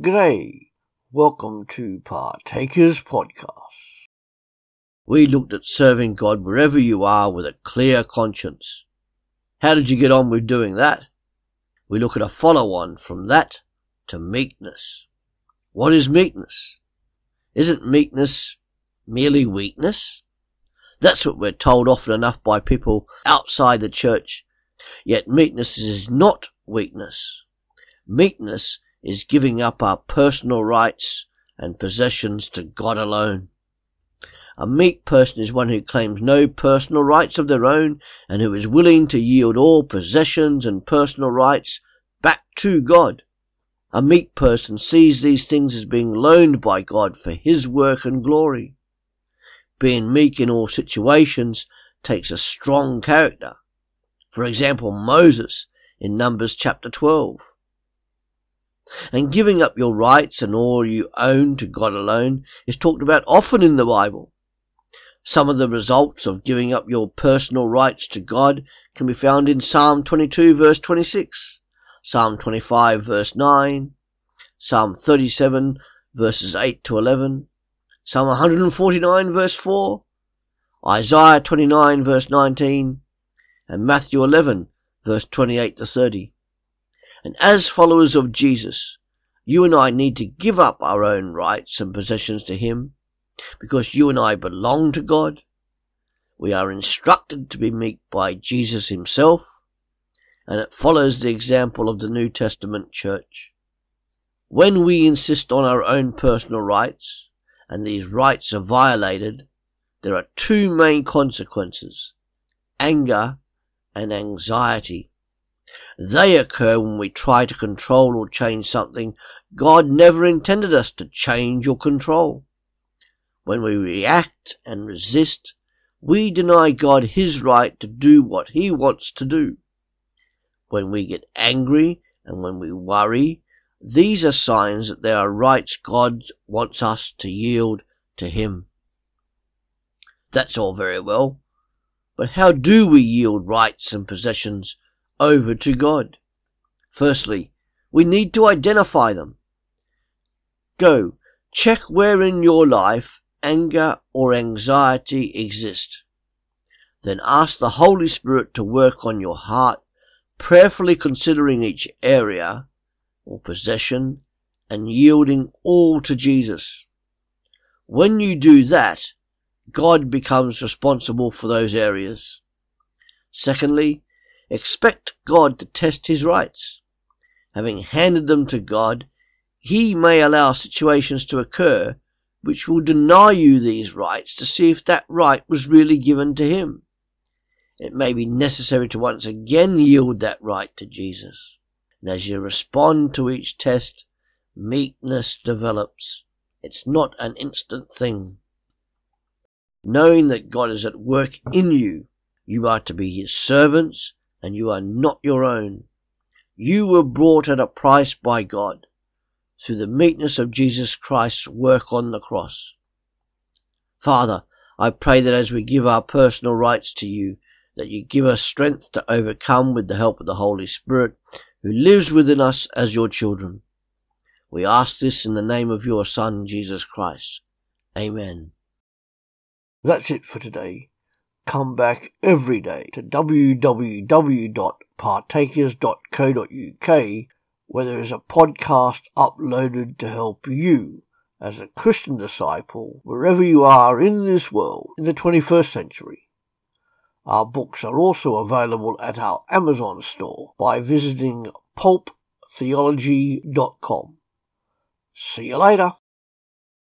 G'day. Welcome to Partakers Podcast. We looked at serving God wherever you are with a clear conscience. How did you get on with doing that? We look at a follow on from that to meekness. What is meekness? Isn't meekness merely weakness? That's what we're told often enough by people outside the church. Yet meekness is not weakness. Meekness is giving up our personal rights and possessions to God alone. A meek person is one who claims no personal rights of their own and who is willing to yield all possessions and personal rights back to God. A meek person sees these things as being loaned by God for His work and glory. Being meek in all situations takes a strong character. For example, Moses in Numbers chapter 12. And giving up your rights and all you own to God alone is talked about often in the Bible. Some of the results of giving up your personal rights to God can be found in Psalm 22 verse 26, Psalm 25 verse 9, Psalm 37 verses 8 to 11, Psalm 149 verse 4, Isaiah 29 verse 19, and Matthew 11 verse 28 to 30. And as followers of Jesus, you and I need to give up our own rights and possessions to Him because you and I belong to God. We are instructed to be meek by Jesus Himself, and it follows the example of the New Testament church. When we insist on our own personal rights, and these rights are violated, there are two main consequences anger and anxiety. They occur when we try to control or change something God never intended us to change or control. When we react and resist, we deny God his right to do what he wants to do. When we get angry and when we worry, these are signs that there are rights God wants us to yield to him. That's all very well, but how do we yield rights and possessions over to God? Firstly, we need to identify them. Go, check where in your life anger or anxiety exist. Then ask the Holy Spirit to work on your heart, prayerfully considering each area or possession and yielding all to Jesus. When you do that, God becomes responsible for those areas. Secondly, expect God to test his rights. Having handed them to God, he may allow situations to occur which will deny you these rights to see if that right was really given to him. It may be necessary to once again yield that right to Jesus. And as you respond to each test, meekness develops. It's not an instant thing knowing that God is at work in you. You are to be his servants, and you are not your own. You were bought at a price by God through the meekness of Jesus Christ's work on the cross. Father, I pray that as we give our personal rights to you, that you give us strength to overcome with the help of the Holy Spirit who lives within us as your children. We ask this in the name of your Son, Jesus Christ. Amen. That's it for today. Come back every day to www.partakers.co.uk where there is a podcast uploaded to help you as a Christian disciple wherever you are in this world in the 21st century. Our books are also available at our Amazon store by visiting pulptheology.com. See you later.